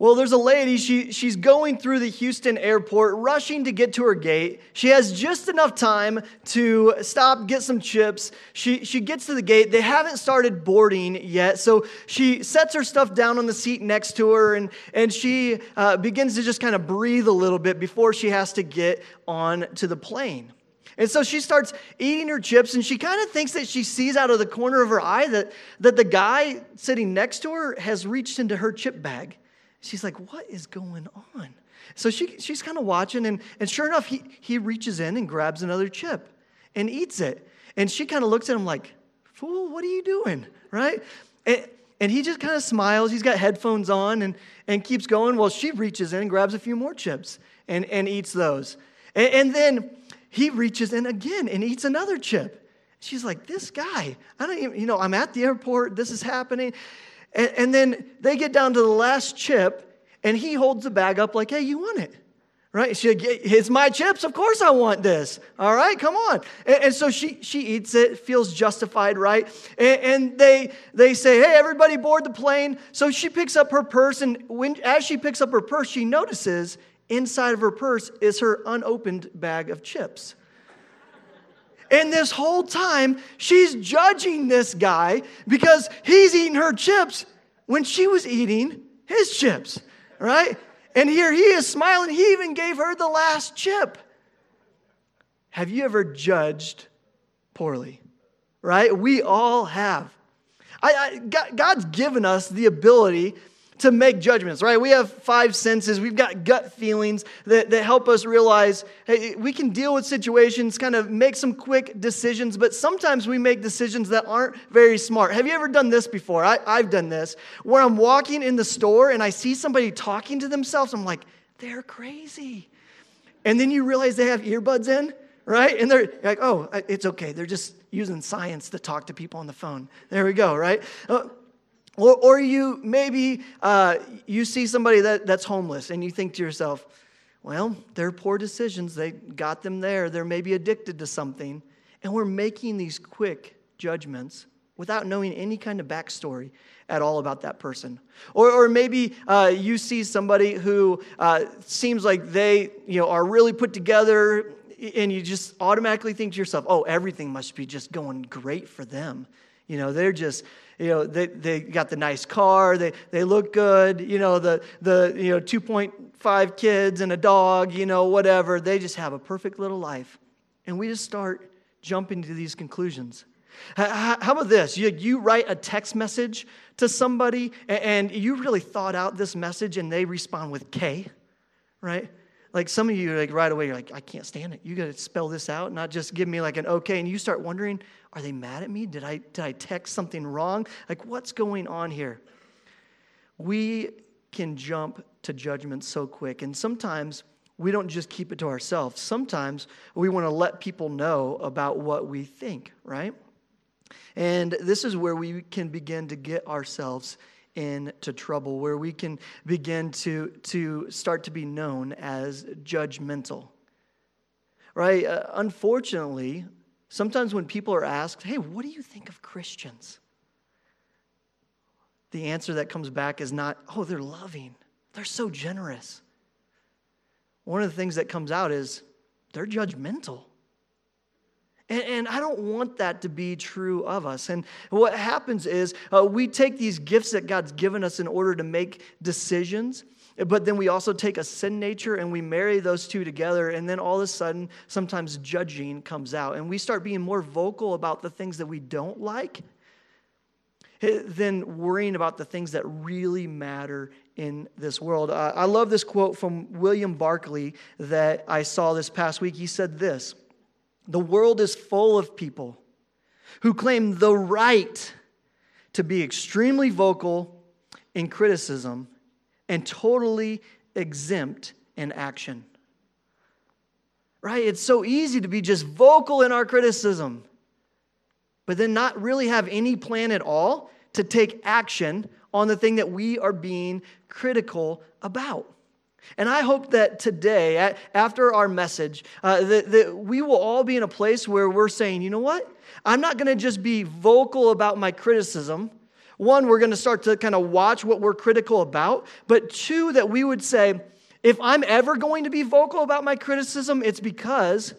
Well, there's a lady, she, she's going through the Houston airport, rushing to get to her gate. She has just enough time to stop, get some chips. She, she gets to the gate. They haven't started boarding yet. So she sets her stuff down on the seat next to her and, and she uh, begins to just kind of breathe a little bit before she has to get on to the plane. And so she starts eating her chips, and she kind of thinks that she sees out of the corner of her eye that, that the guy sitting next to her has reached into her chip bag. She's like, What is going on? So she, she's kind of watching, and, and sure enough, he, he reaches in and grabs another chip and eats it. And she kind of looks at him like, Fool, what are you doing? Right? And, and he just kind of smiles. He's got headphones on and, and keeps going while she reaches in and grabs a few more chips and, and eats those. And, and then he reaches in again and eats another chip. She's like, This guy, I don't even, you know, I'm at the airport, this is happening. And, and then they get down to the last chip, and he holds the bag up like, Hey, you want it? Right? She, it's my chips. Of course I want this. All right, come on. And, and so she, she eats it, feels justified, right? And, and, they, they say, hey, everybody board the plane. So she picks up her purse, and when, as she picks up her purse, she notices inside of her purse is her unopened bag of chips. And this whole time, she's judging this guy because he's eating her chips when she was eating his chips, right? And here he is smiling. He even gave her the last chip. Have you ever judged poorly? Right? We all have. I, I, God's given us the ability to make judgments, right? We have five senses. We've got gut feelings that, that help us realize hey, we can deal with situations, kind of make some quick decisions, but sometimes we make decisions that aren't very smart. Have you ever done this before? I, I've done this, where I'm walking in the store and I see somebody talking to themselves. I'm like, they're crazy. And then you realize they have earbuds in, right? And they're like, oh, it's okay. They're just using science to talk to people on the phone. There we go, right? Uh, Or, or you maybe uh, you see somebody that, that's homeless and you think to yourself, well, they're poor decisions, they got them there. They're maybe addicted to something. And we're making these quick judgments without knowing any kind of backstory at all about that person. Or, or maybe uh, you see somebody who uh, seems like they you know, are really put together, and you just automatically think to yourself, oh, everything must be just going great for them. You know, they're just, you know, they, they got the nice car, they, they look good, you know, the, the you know, 2.5 kids and a dog, you know, whatever. They just have a perfect little life. And we just start jumping to these conclusions. How about this? You, you write a text message to somebody and you really thought out this message and they respond with K, right? Like some of you, like right away, you're like, I can't stand it. You got to spell this out, not just give me like an okay. And you start wondering, are they mad at me? Did I, did I text something wrong? Like, what's going on here? We can jump to judgment so quick. And sometimes we don't just keep it to ourselves. Sometimes we want to let people know about what we think, right? And this is where we can begin to get ourselves into trouble, where we can begin to, to start to be known as judgmental. Right? Uh, unfortunately, Sometimes when people are asked, hey, what do you think of Christians? The answer that comes back is not, oh, they're loving, they're so generous. One of the things that comes out is they're judgmental. And, and, I don't want that to be true of us. And what happens is uh, we take these gifts that God's given us in order to make decisions, but then we also take a sin nature and we marry those two together. And then all of a sudden, sometimes judging comes out. And we start being more vocal about the things that we don't like eh, than worrying about the things that really matter in this world. I love this quote from William Barclay that I saw this past week. He said this The world is full of people who claim the right to be extremely vocal in criticism and totally exempt in action. Right? It's so easy to be just vocal in our criticism, but then not really have any plan at all to take action on the thing that we are being critical about. And I hope that today, after our message, uh, that, that we will all be in a place where we're saying, you know what? I'm not going to just be vocal about my criticism One, we're going to start to kind of watch what we're critical about, but two, that we would say, if I'm ever going to be vocal about my criticism, it's because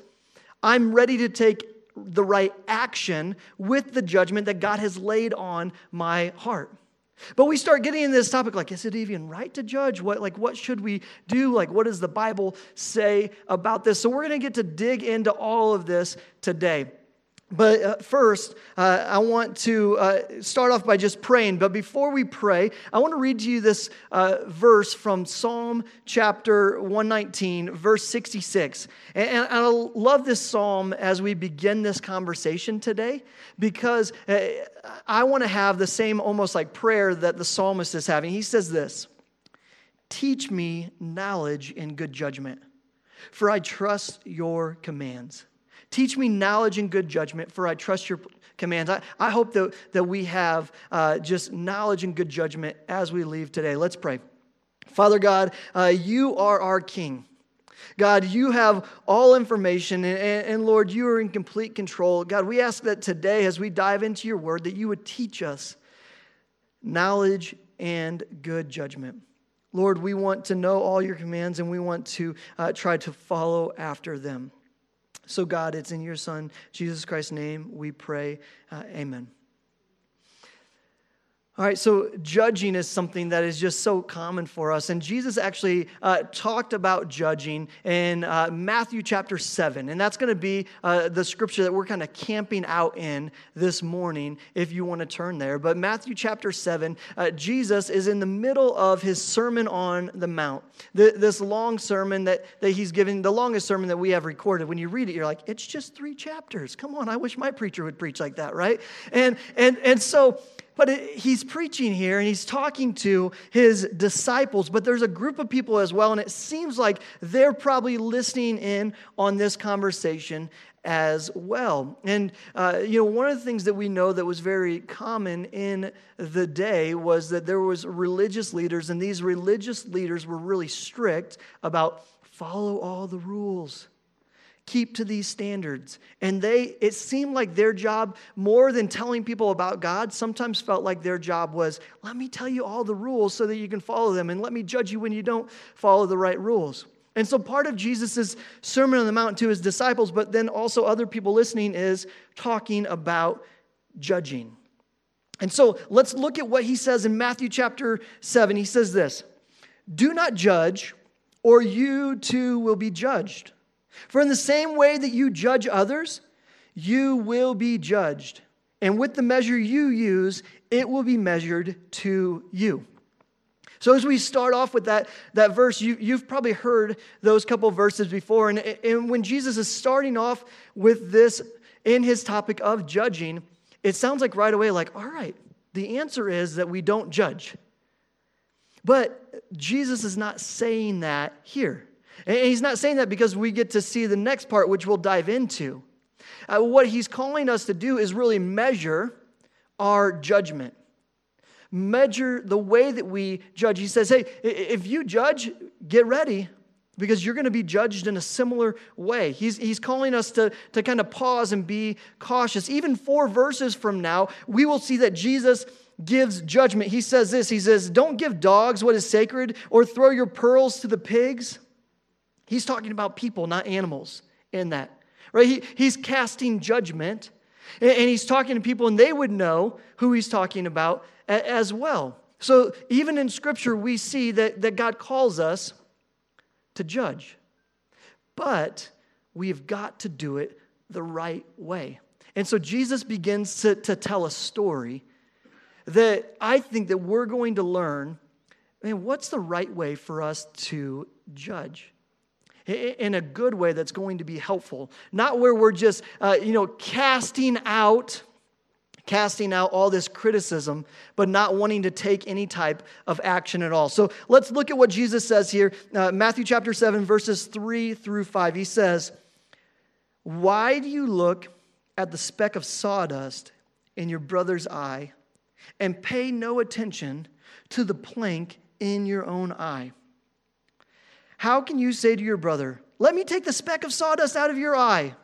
I'm ready to take the right action with the judgment that God has laid on my heart. But we start getting into this topic like, is it even right to judge? What, like, what should we do? Like, what does the Bible say about this? So, we're going to get to dig into all of this today. But uh, first, uh, I want to uh, start off by just praying. But before we pray, I want to read to you this uh, verse from Psalm chapter 119, verse 66. And, and, I love this psalm as we begin this conversation today because uh, I want to have the same almost like prayer that the psalmist is having. He says this Teach me knowledge and good judgment, for I trust your commands. Teach me knowledge and good judgment, for I trust your commands. I, I hope that, that we have uh, just knowledge and good judgment as we leave today. Let's pray. Father God, uh, you are our King. God, you have all information, and, and, Lord, you are in complete control. God, we ask that today, as we dive into your word, that you would teach us knowledge and good judgment. Lord, we want to know all your commands and we want to uh, try to follow after them. So, God, it's in your Son, Jesus Christ's name, we pray. Uh, amen. All right, so judging is something that is just so common for us. And Jesus actually uh, talked about judging in uh, Matthew chapter 7. And that's going to be uh, the scripture that we're kind of camping out in this morning, if you want to turn there. But Matthew chapter 7, uh, Jesus is in the middle of his Sermon on the Mount. The, this long sermon that, that he's given, the longest sermon that we have recorded. When you read it, you're like, it's just three chapters. Come on, I wish my preacher would preach like that, right? And, and, and so, but he's preaching here and he's talking to his disciples, but there's a group of people as well, and it seems like they're probably listening in on this conversation as well. And, uh, you know, one of the things that we know that was very common in the day was that there was religious leaders, and these religious leaders were really strict about follow all the rules keep to these standards. And they, it seemed like their job, more than telling people about God, sometimes felt like their job was, let me tell you all the rules so that you can follow them, and let me judge you when you don't follow the right rules. And so part of Jesus' Sermon on the Mount to his disciples, but then also other people listening, is talking about judging. And so let's look at what he says in Matthew chapter 7. He says this Do not judge, or you too will be judged. For in the same way that you judge others, you will be judged. And with the measure you use, it will be measured to you. So, as we start off with that, that verse, you, you've probably heard those couple verses before. And, and when Jesus is starting off with this in his topic of judging, it sounds like right away, like, all right, the answer is that we don't judge. But Jesus is not saying that here. And he's not saying that because we get to see the next part, which we'll dive into. Uh, what he's calling us to do is really measure our judgment. Measure the way that we judge. He says, hey, if you judge, get ready because you're going to be judged in a similar way. He's, he's calling us to, to kind of pause and be cautious. Even four verses from now, we will see that Jesus gives judgment. He says this He says, Don't give dogs what is sacred or throw your pearls to the pigs. He's talking about people, not animals, in that. Right? He, he's casting judgment, and, and he's talking to people, and they would know who he's talking about a, as well. So even in Scripture, we see that, that God calls us to judge. But we've got to do it the right way. And so Jesus begins to, to tell a story that I think that we're going to learn. Man, what's the right way for us to judge? In a good way that's going to be helpful. Not where we're just, uh, you know, casting out casting out all this criticism, but not wanting to take any type of action at all. So let's look at what Jesus says here. Uh, Matthew chapter 7, verses 3 through 5. He says, Why do you look at the speck of sawdust in your brother's eye and pay no attention to the plank in your own eye? How can you say to your brother, Let me take the speck of sawdust out of your eye,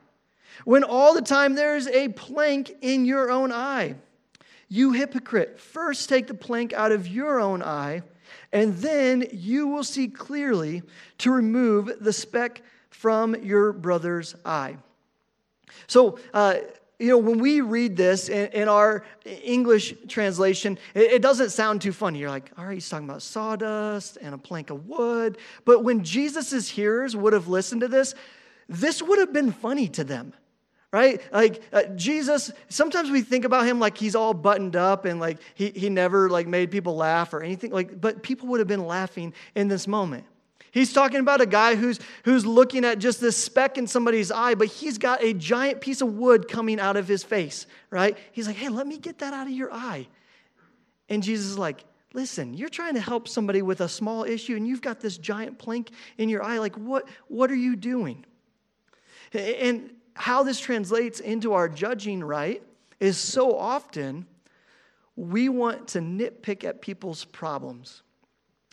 when all the time there is a plank in your own eye? You hypocrite, first take the plank out of your own eye, and then you will see clearly to remove the speck from your brother's eye. So, uh, you know, when we read this in, in our English translation, it, it, doesn't sound too funny. You're like, all right, he's talking about sawdust and a plank of wood. But when Jesus' hearers would have listened to this, this would have been funny to them right like uh, jesus sometimes we think about him like he's all buttoned up and like he, he never like made people laugh or anything like but people would have been laughing in this moment he's talking about a guy who's who's looking at just this speck in somebody's eye but he's got a giant piece of wood coming out of his face right? He's like hey let me get that out of your eye. And jesus is like listen you're trying to help somebody with a small issue and you've got this giant plank in your eye. Like what what are you doing? And how this translates into our judging right is so often we want to nitpick at people's problems.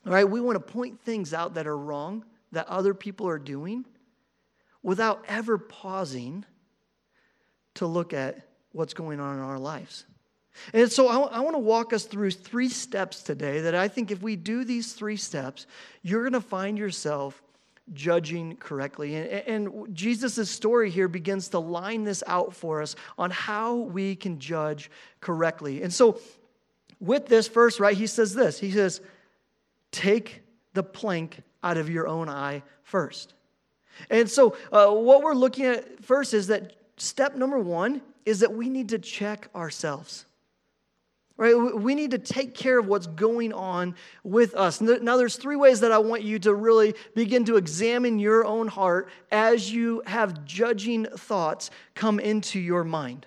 Right, we want to point things out that are wrong that other people are doing without ever pausing to look at what's going on in our lives. And so I, want to walk us through three steps today that I think if we do these three steps, you're going to find yourself judging correctly. And, and Jesus' story here begins to line this out for us on how we can judge correctly. And so, with this first, right, he says this He says, Take the plank out of your own eye first. And so, uh, what we're looking at first is that step number one is that we need to check ourselves. Right? We need to take care of what's going on with us. Now, there's three ways that I want you to really begin to examine your own heart as you have judging thoughts come into your mind.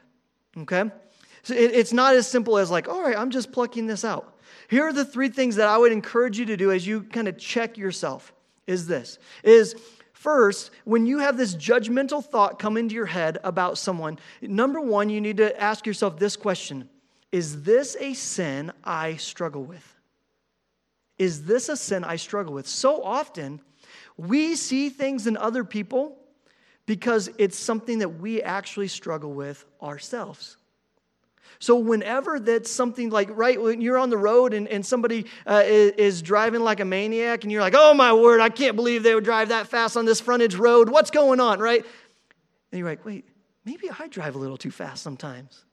Okay? So it's not as simple as, like, all right, I'm just plucking this out. Here are the three things that I would encourage you to do as you kind of check yourself is this is First, when you have this judgmental thought come into your head about someone, number one, you need to ask yourself this question is this a sin I struggle with? Is this a sin I struggle with? So often, we see things in other people because it's something that we actually struggle with ourselves. So, whenever that's something like, right, when you're on the road and, and somebody uh, is, is, driving like a maniac and you're like, oh my word, I can't believe they would drive that fast on this frontage road. What's going on, right? And you're like, wait, maybe I drive a little too fast sometimes.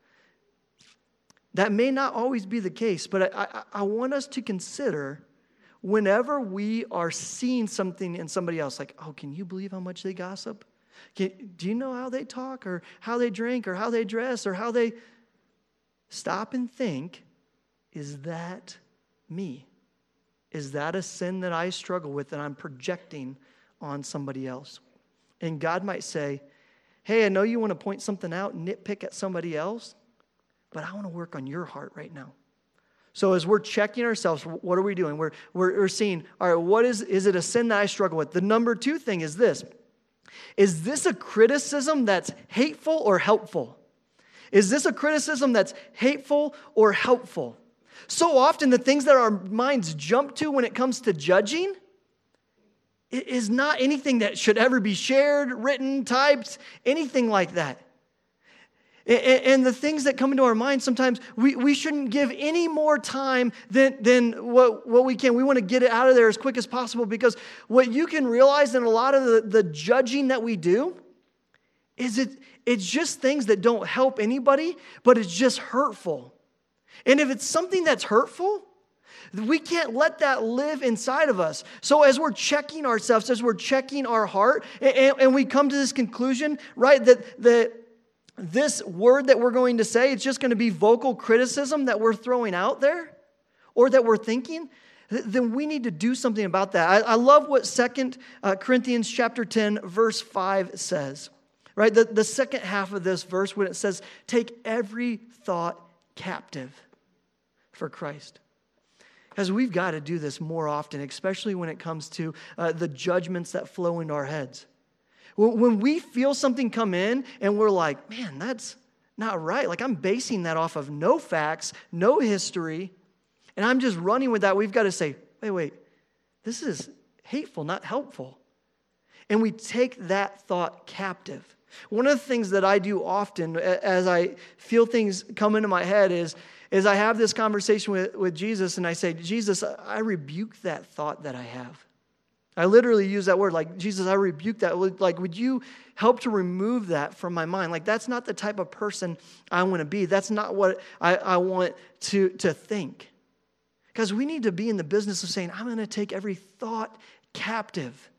That may not always be the case, but I, I, I, want us to consider whenever we are seeing something in somebody else, like, oh, can you believe how much they gossip? Can, do you know how they talk or how they drink or how they dress or how they. Stop and think is that me? Is that a sin that I struggle with that I'm projecting on somebody else? And God might say, hey, I know you want to point something out, nitpick at somebody else but I want to work on your heart right now. So as we're checking ourselves, what are we doing? We're, we're, we're seeing, all right, what is, is it a sin that I struggle with? The number two thing is this. Is this a criticism that's hateful or helpful? Is this a criticism that's hateful or helpful? So often, the things that our minds jump to when it comes to judging is not anything that should ever be shared, written, typed, anything like that. And the things that come into our mind, sometimes we, we shouldn't give any more time than, than what, what we can. We want to get it out of there as quick as possible because what you can realize in a lot of the, the judging that we do is it, it's just things that don't help anybody, but it's just hurtful. And if it's something that's hurtful, we can't let that live inside of us. So, as we're checking ourselves, as we're checking our heart, and, and we come to this conclusion, right, that, that this word that we're going to say, it's just going to be vocal criticism that we're throwing out there or that we're thinking, then we need to do something about that. I, I love what Second uh, Corinthians chapter 10, verse 5 says. Right? The, the second half of this verse when it says, take every thought captive for Christ. Because we've got to do this more often, especially when it comes to uh, the judgments that flow into our heads. When we feel something come in and we're like, man, that's not right. Like I'm basing that off of no facts, no history, and I'm just running with that. We've got to say, wait, wait, this is hateful, not helpful. And we take that thought captive. One of the things that I do often as I feel things come into my head is, is I have this conversation with, with Jesus and I say, Jesus, I rebuke that thought that I have. I literally use that word, like, Jesus, I rebuke that. Like, would you help to remove that from my mind? Like, that's not the type of person I want to be. That's not what I, I want to, to think. Because we need to be in the business of saying, I'm going to take every thought captive.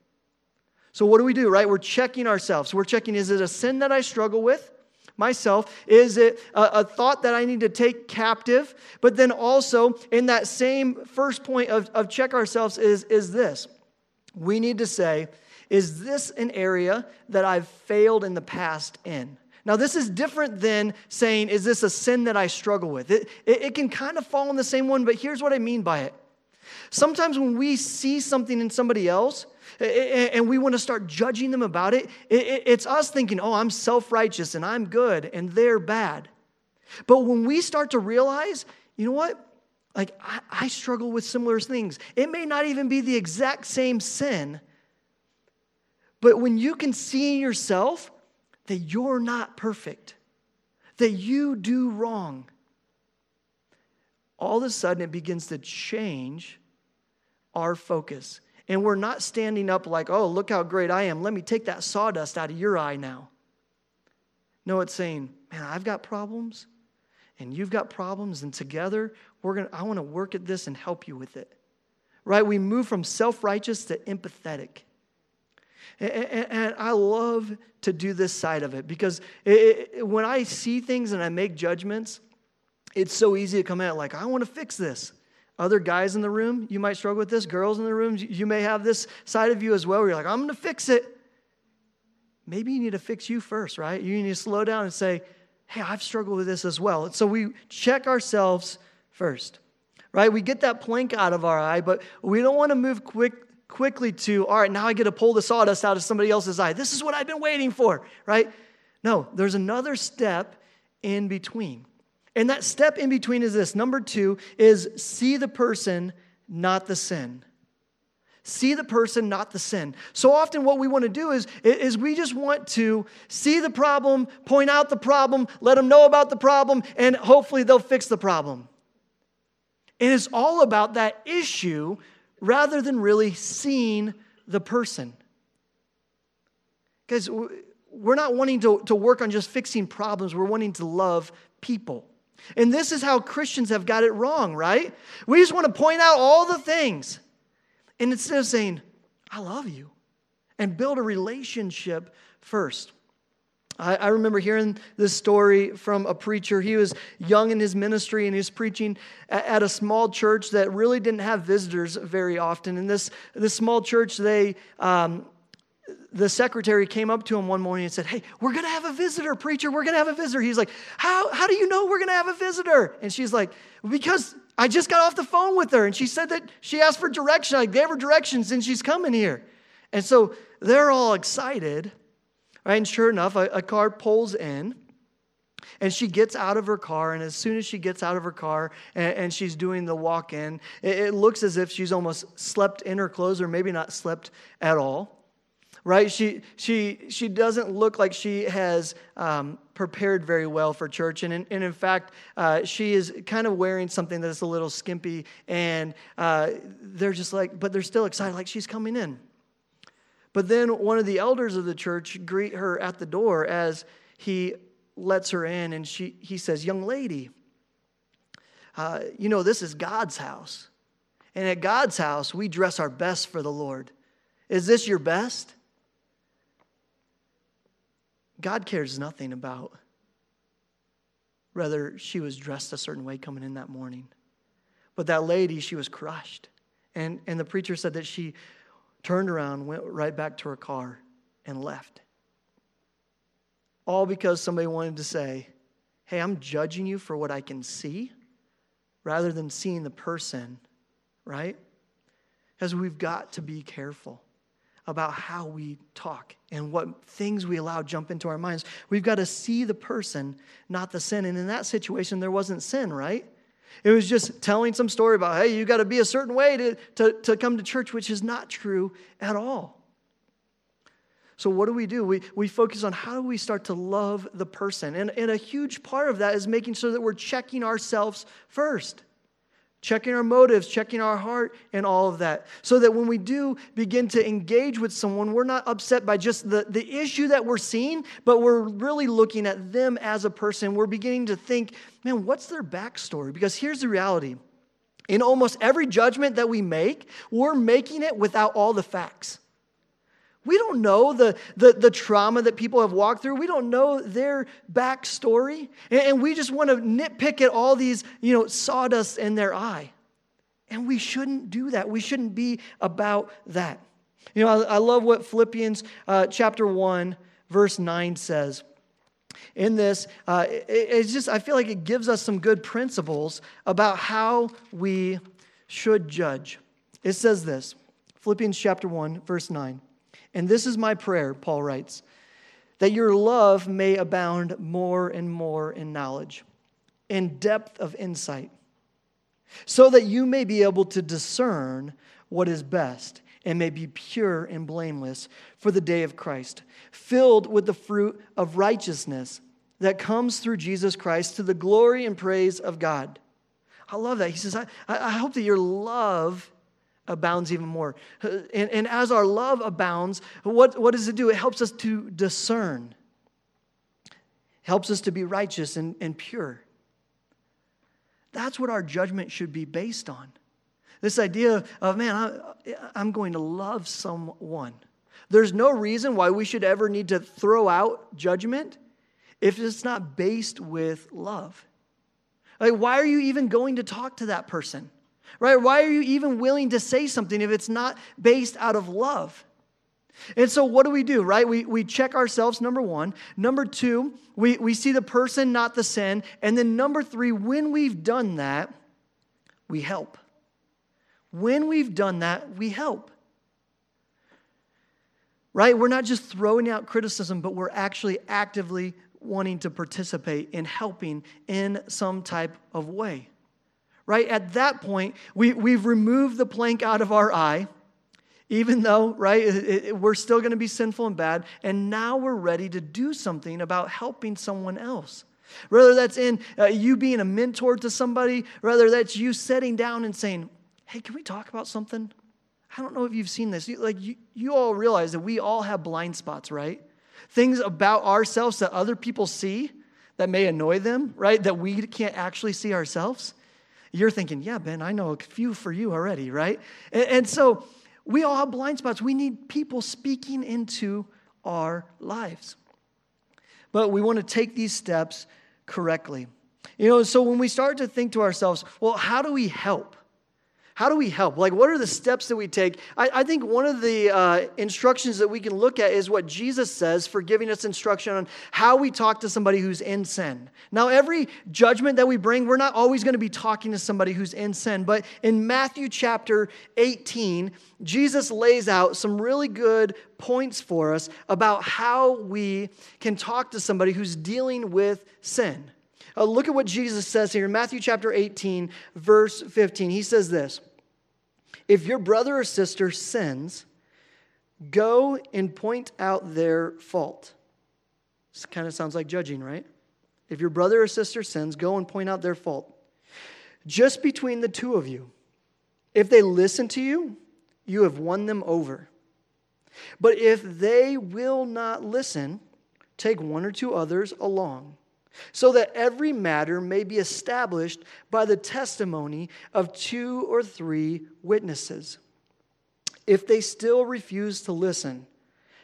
So, what do we do, right? We're checking ourselves. We're checking is it a sin that I struggle with? myself? Is it a, a, thought that I need to take captive? But then also, in that same first point of, of check ourselves, is, is this we need to say, is this an area that I've failed in the past in? Now, this is different than saying, is this a sin that I struggle with? It, it, it can kind of fall in the same one, but here's what I mean by it. Sometimes when we see something in somebody else, and we want to start judging them about it, it's us thinking, oh, I'm self righteous and I'm good and they're bad. But when we start to realize, you know what? Like, I, I struggle with similar things. It may not even be the exact same sin, but when you can see in yourself that you're not perfect, that you do wrong, all of a sudden it begins to change our focus. And we're not standing up like, oh, look how great I am. Let me take that sawdust out of your eye now. No, it's saying, man, I've got problems and you've got problems, and together we're gonna, I want to work at this and help you with it. Right? We move from self righteous to empathetic. And, and, and, I love to do this side of it because it, it, when I see things and I make judgments, it's so easy to come out like, I want to fix this. Other guys in the room, you might struggle with this. Girls in the room, you may have this side of you as well where you're like, I'm going to fix it. Maybe you need to fix you first, right? You need to slow down and say, hey, I've struggled with this as well. So we check ourselves first, right? We get that plank out of our eye, but we don't want to move quick, quickly to, all right, now I get to pull the sawdust out of somebody else's eye. This is what I've been waiting for, right? No, there's another step in between. And that step in between is this number two is see the person, not the sin. See the person, not the sin. So often, what we want to do is, is we just want to see the problem, point out the problem, let them know about the problem, and hopefully they'll fix the problem. And it's all about that issue rather than really seeing the person. Because we're not wanting to, to work on just fixing problems, we're wanting to love people. And this is how Christians have got it wrong, right? We just want to point out all the things. And instead of saying, I love you, and build a relationship first. I, I, remember hearing this story from a preacher. He was young in his ministry and he was preaching at, at, a small church that really didn't have visitors very often. And this, this small church, they, um, the secretary came up to him one morning and said, Hey, we're going to have a visitor, preacher. We're going to have a visitor. He's like, how, how do you know we're going to have a visitor? And she's like, Because I just got off the phone with her and she said that she asked for direction. I gave her directions and she's coming here. And so they're all excited. Right? And sure enough, a, a car pulls in and she gets out of her car, and as soon as she gets out of her car and, and she's doing the walk in, it, it, looks as if she's almost slept in her clothes or maybe not slept at all right? She, she, she doesn't look like she has um, prepared very well for church. And in, and in fact, uh, she is kind of wearing something that's a little skimpy. And uh, they're just like, but they're still excited, like she's coming in. But then one of the elders of the church greet her at the door as he lets her in. And she, he says, Young lady, uh, you know, this is God's house. And at God's house, we dress our best for the Lord. Is this your best? God cares nothing about whether she was dressed a certain way coming in that morning. But that lady, she was crushed. And, and the preacher said that she turned around, went right back to her car, and left. All because somebody wanted to say, Hey, I'm judging you for what I can see rather than seeing the person, right? Because we've got to be careful about how we talk and what things we allow jump into our minds. We've got to see the person, not the sin. And in that situation, there wasn't sin, right? It was just telling some story about, hey, you got to be a certain way to, to, to come to church, which is not true at all. So, what do we do? We, we focus on how do we start to love the person. And, and a huge part of that is making sure that we're checking ourselves first, checking our motives, checking our heart, and all of that. So that when we do begin to engage with someone, we're not upset by just the, the issue that we're seeing, but we're really looking at them as a person. We're beginning to think, man, what's their backstory? Because here's the reality in almost every judgment that we make, we're making it without all the facts. We don't know the, the, the, trauma that people have walked through. We don't know their backstory. And, and we just want to nitpick at all these, you know, sawdust in their eye. And we shouldn't do that. We shouldn't be about that. You know, I, I love what Philippians uh, chapter 1, verse 9 says. In this, uh, it, it's just, I feel like it gives us some good principles about how we should judge. It says this Philippians chapter 1, verse 9. And this is my prayer, Paul writes, that your love may abound more and more in knowledge, in depth of insight, so that you may be able to discern what is best and may be pure and blameless for the day of Christ, filled with the fruit of righteousness that comes through Jesus Christ to the glory and praise of God. I love that. He says, I, I hope that your love abounds even more. Uh, and, and as our love abounds, what, what does it do? It helps us to discern, helps us to be righteous and, and pure. That's what our judgment should be based on. This idea of, man, I, I'm going to love someone. There's no reason why we should ever need to throw out judgment if it's not based with love. Like, why are you even going to talk to that person? Right? Why are you even willing to say something if it's not based out of love? And so, what do we do, right? We, we check ourselves, number one. Number two, we, we see the person, not the sin. And then, number three, when we've done that, we help. When we've done that, we help. Right? We're not just throwing out criticism, but we're actually actively wanting to participate in helping in some type of way right? At that point, we, we've removed the plank out of our eye, even though, right, it, it, we're still going to be sinful and bad. And now we're ready to do something about helping someone else. Whether that's in uh, you being a mentor to somebody, whether that's you sitting down and saying, hey, can we talk about something? I don't know if you've seen this. You, like, you, you all realize that we all have blind spots, right? Things about ourselves that other people see that may annoy them, right? That we can't actually see ourselves. You're thinking, yeah, Ben, I know a few for you already, right? And, and so we all have blind spots. We need people speaking into our lives. But we want to take these steps correctly. You know, so when we start to think to ourselves, well, how do we help? How do we help? Like, what are the steps that we take? I, I think one of the uh, instructions that we can look at is what Jesus says for giving us instruction on how we talk to somebody who's in sin. Now, every judgment that we bring, we're not always going to be talking to somebody who's in sin. But in Matthew chapter 18, Jesus lays out some really good points for us about how we can talk to somebody who's dealing with sin. Uh, look at what Jesus says here in Matthew chapter 18, verse 15. He says this If your brother or sister sins, go and point out their fault. This kind of sounds like judging, right? If your brother or sister sins, go and point out their fault. Just between the two of you. If they listen to you, you have won them over. But if they will not listen, take one or two others along so that every matter may be established by the testimony of two or three witnesses. If they still refuse to listen,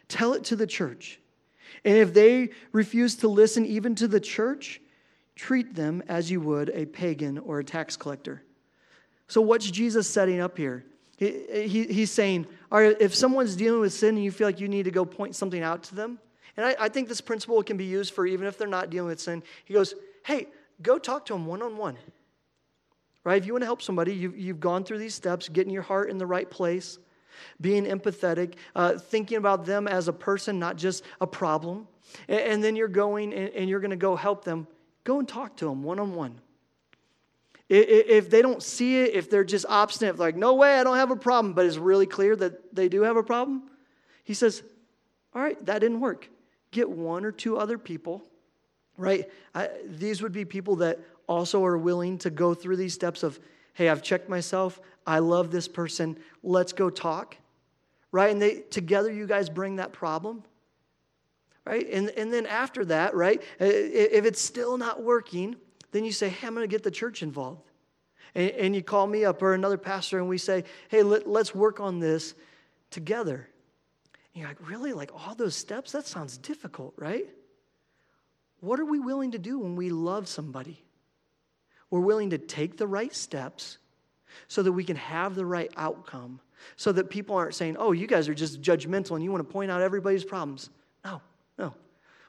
tell it to the church. And if they refuse to listen even to the church, treat them as you would a pagan or a tax collector. So, what's Jesus setting up here? He, he, he's saying, all right, if someone's dealing with sin and you feel like you need to go point something out to them, and I, I think this principle can be used for even if they're not dealing with sin. He goes, hey, go talk to them one on one. Right? If you want to help somebody, you've, you've gone through these steps, getting your heart in the right place, being empathetic, uh, thinking about them as a person, not just a problem. And, and then you're going and, and you're going to go help them. Go and talk to them one on one. If they don't see it, if they're just obstinate, like, no way, I don't have a problem, but it's really clear that they do have a problem, he says, All right, that didn't work. Get one or two other people, right? I, these would be people that also are willing to go through these steps of, hey, I've checked myself. I love this person. Let's go talk, right? And they together, you guys bring that problem, right? And, and then after that, right, if it's still not working, then you say, hey, I'm going to get the church involved. And, and, you call me up or another pastor, and we say, hey, let, let's work on this together. And you're like, really? Like all those steps? That sounds difficult, right? What are we willing to do when we love somebody? We're willing to take the right steps so that we can have the right outcome, so that people aren't saying, oh, you guys are just judgmental and you want to point out everybody's problems. No, no.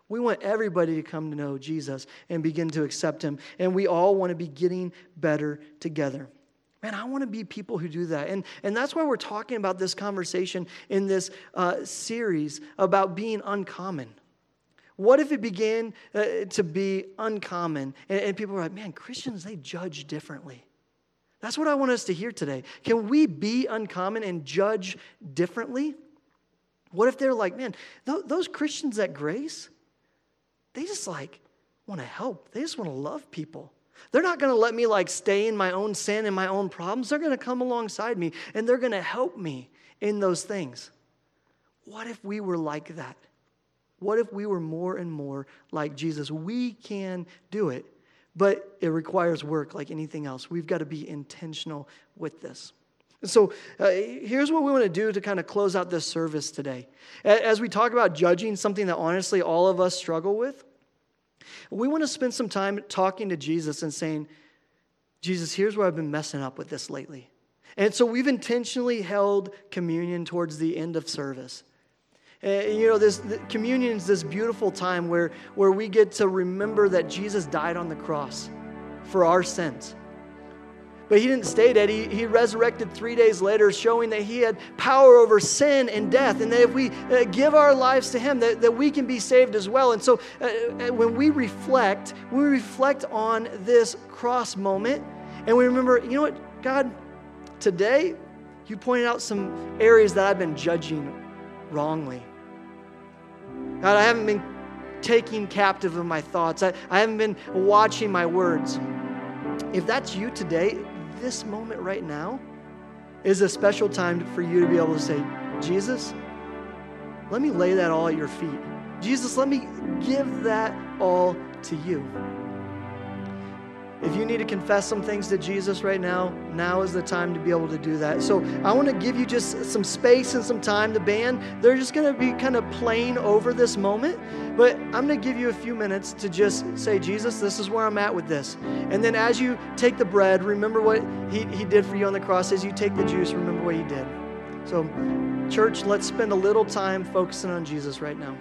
We want everybody to come to know Jesus and begin to accept him. And we all want to be getting better together. Man, I want to be people who do that. And, and that's why we're talking about this conversation in this uh, series about being uncommon. What if it began uh, to be uncommon and, and people were like, man, Christians, they judge differently? That's what I want us to hear today. Can we be uncommon and judge differently? What if they're like, man, th- those Christians at Grace, they just like want to help. They just want to love people. They're not going to let me like stay in my own sin and my own problems. They're going to come alongside me and they're going to help me in those things. What if we were like that? What if we were more and more like Jesus? We can do it, but it requires work like anything else. We've got to be intentional with this. So, uh, here's what we want to do to kind of close out this service today. As we talk about judging, something that honestly all of us struggle with, we want to spend some time talking to Jesus and saying, Jesus, here's where I've been messing up with this lately. And so we've intentionally held communion towards the end of service. And, you know, this communion is this beautiful time where, where we get to remember that Jesus died on the cross for our sins. But he didn't stay dead. He, he resurrected three days later, showing that he had power over sin and death, and that if we uh, give our lives to him, that, that we can be saved as well. And so uh, uh, when we reflect, we reflect on this cross moment, and we remember, you know what, God, today you pointed out some areas that I've been judging wrongly. God, I haven't been taking captive of my thoughts. I, I haven't been watching my words. If that's you today, this moment right now is a special time for you to be able to say, Jesus, let me lay that all at your feet. Jesus, let me give that all to you. If you need to confess some things to Jesus right now, now is the time to be able to do that. So I want to give you just some space and some time. The band, they're just going to be kind of playing over this moment, but I'm going to give you a few minutes to just say, Jesus, this is where I'm at with this. And then as you take the bread, remember what he, he did for you on the cross. As you take the juice, remember what he did. So, church, let's spend a little time focusing on Jesus right now.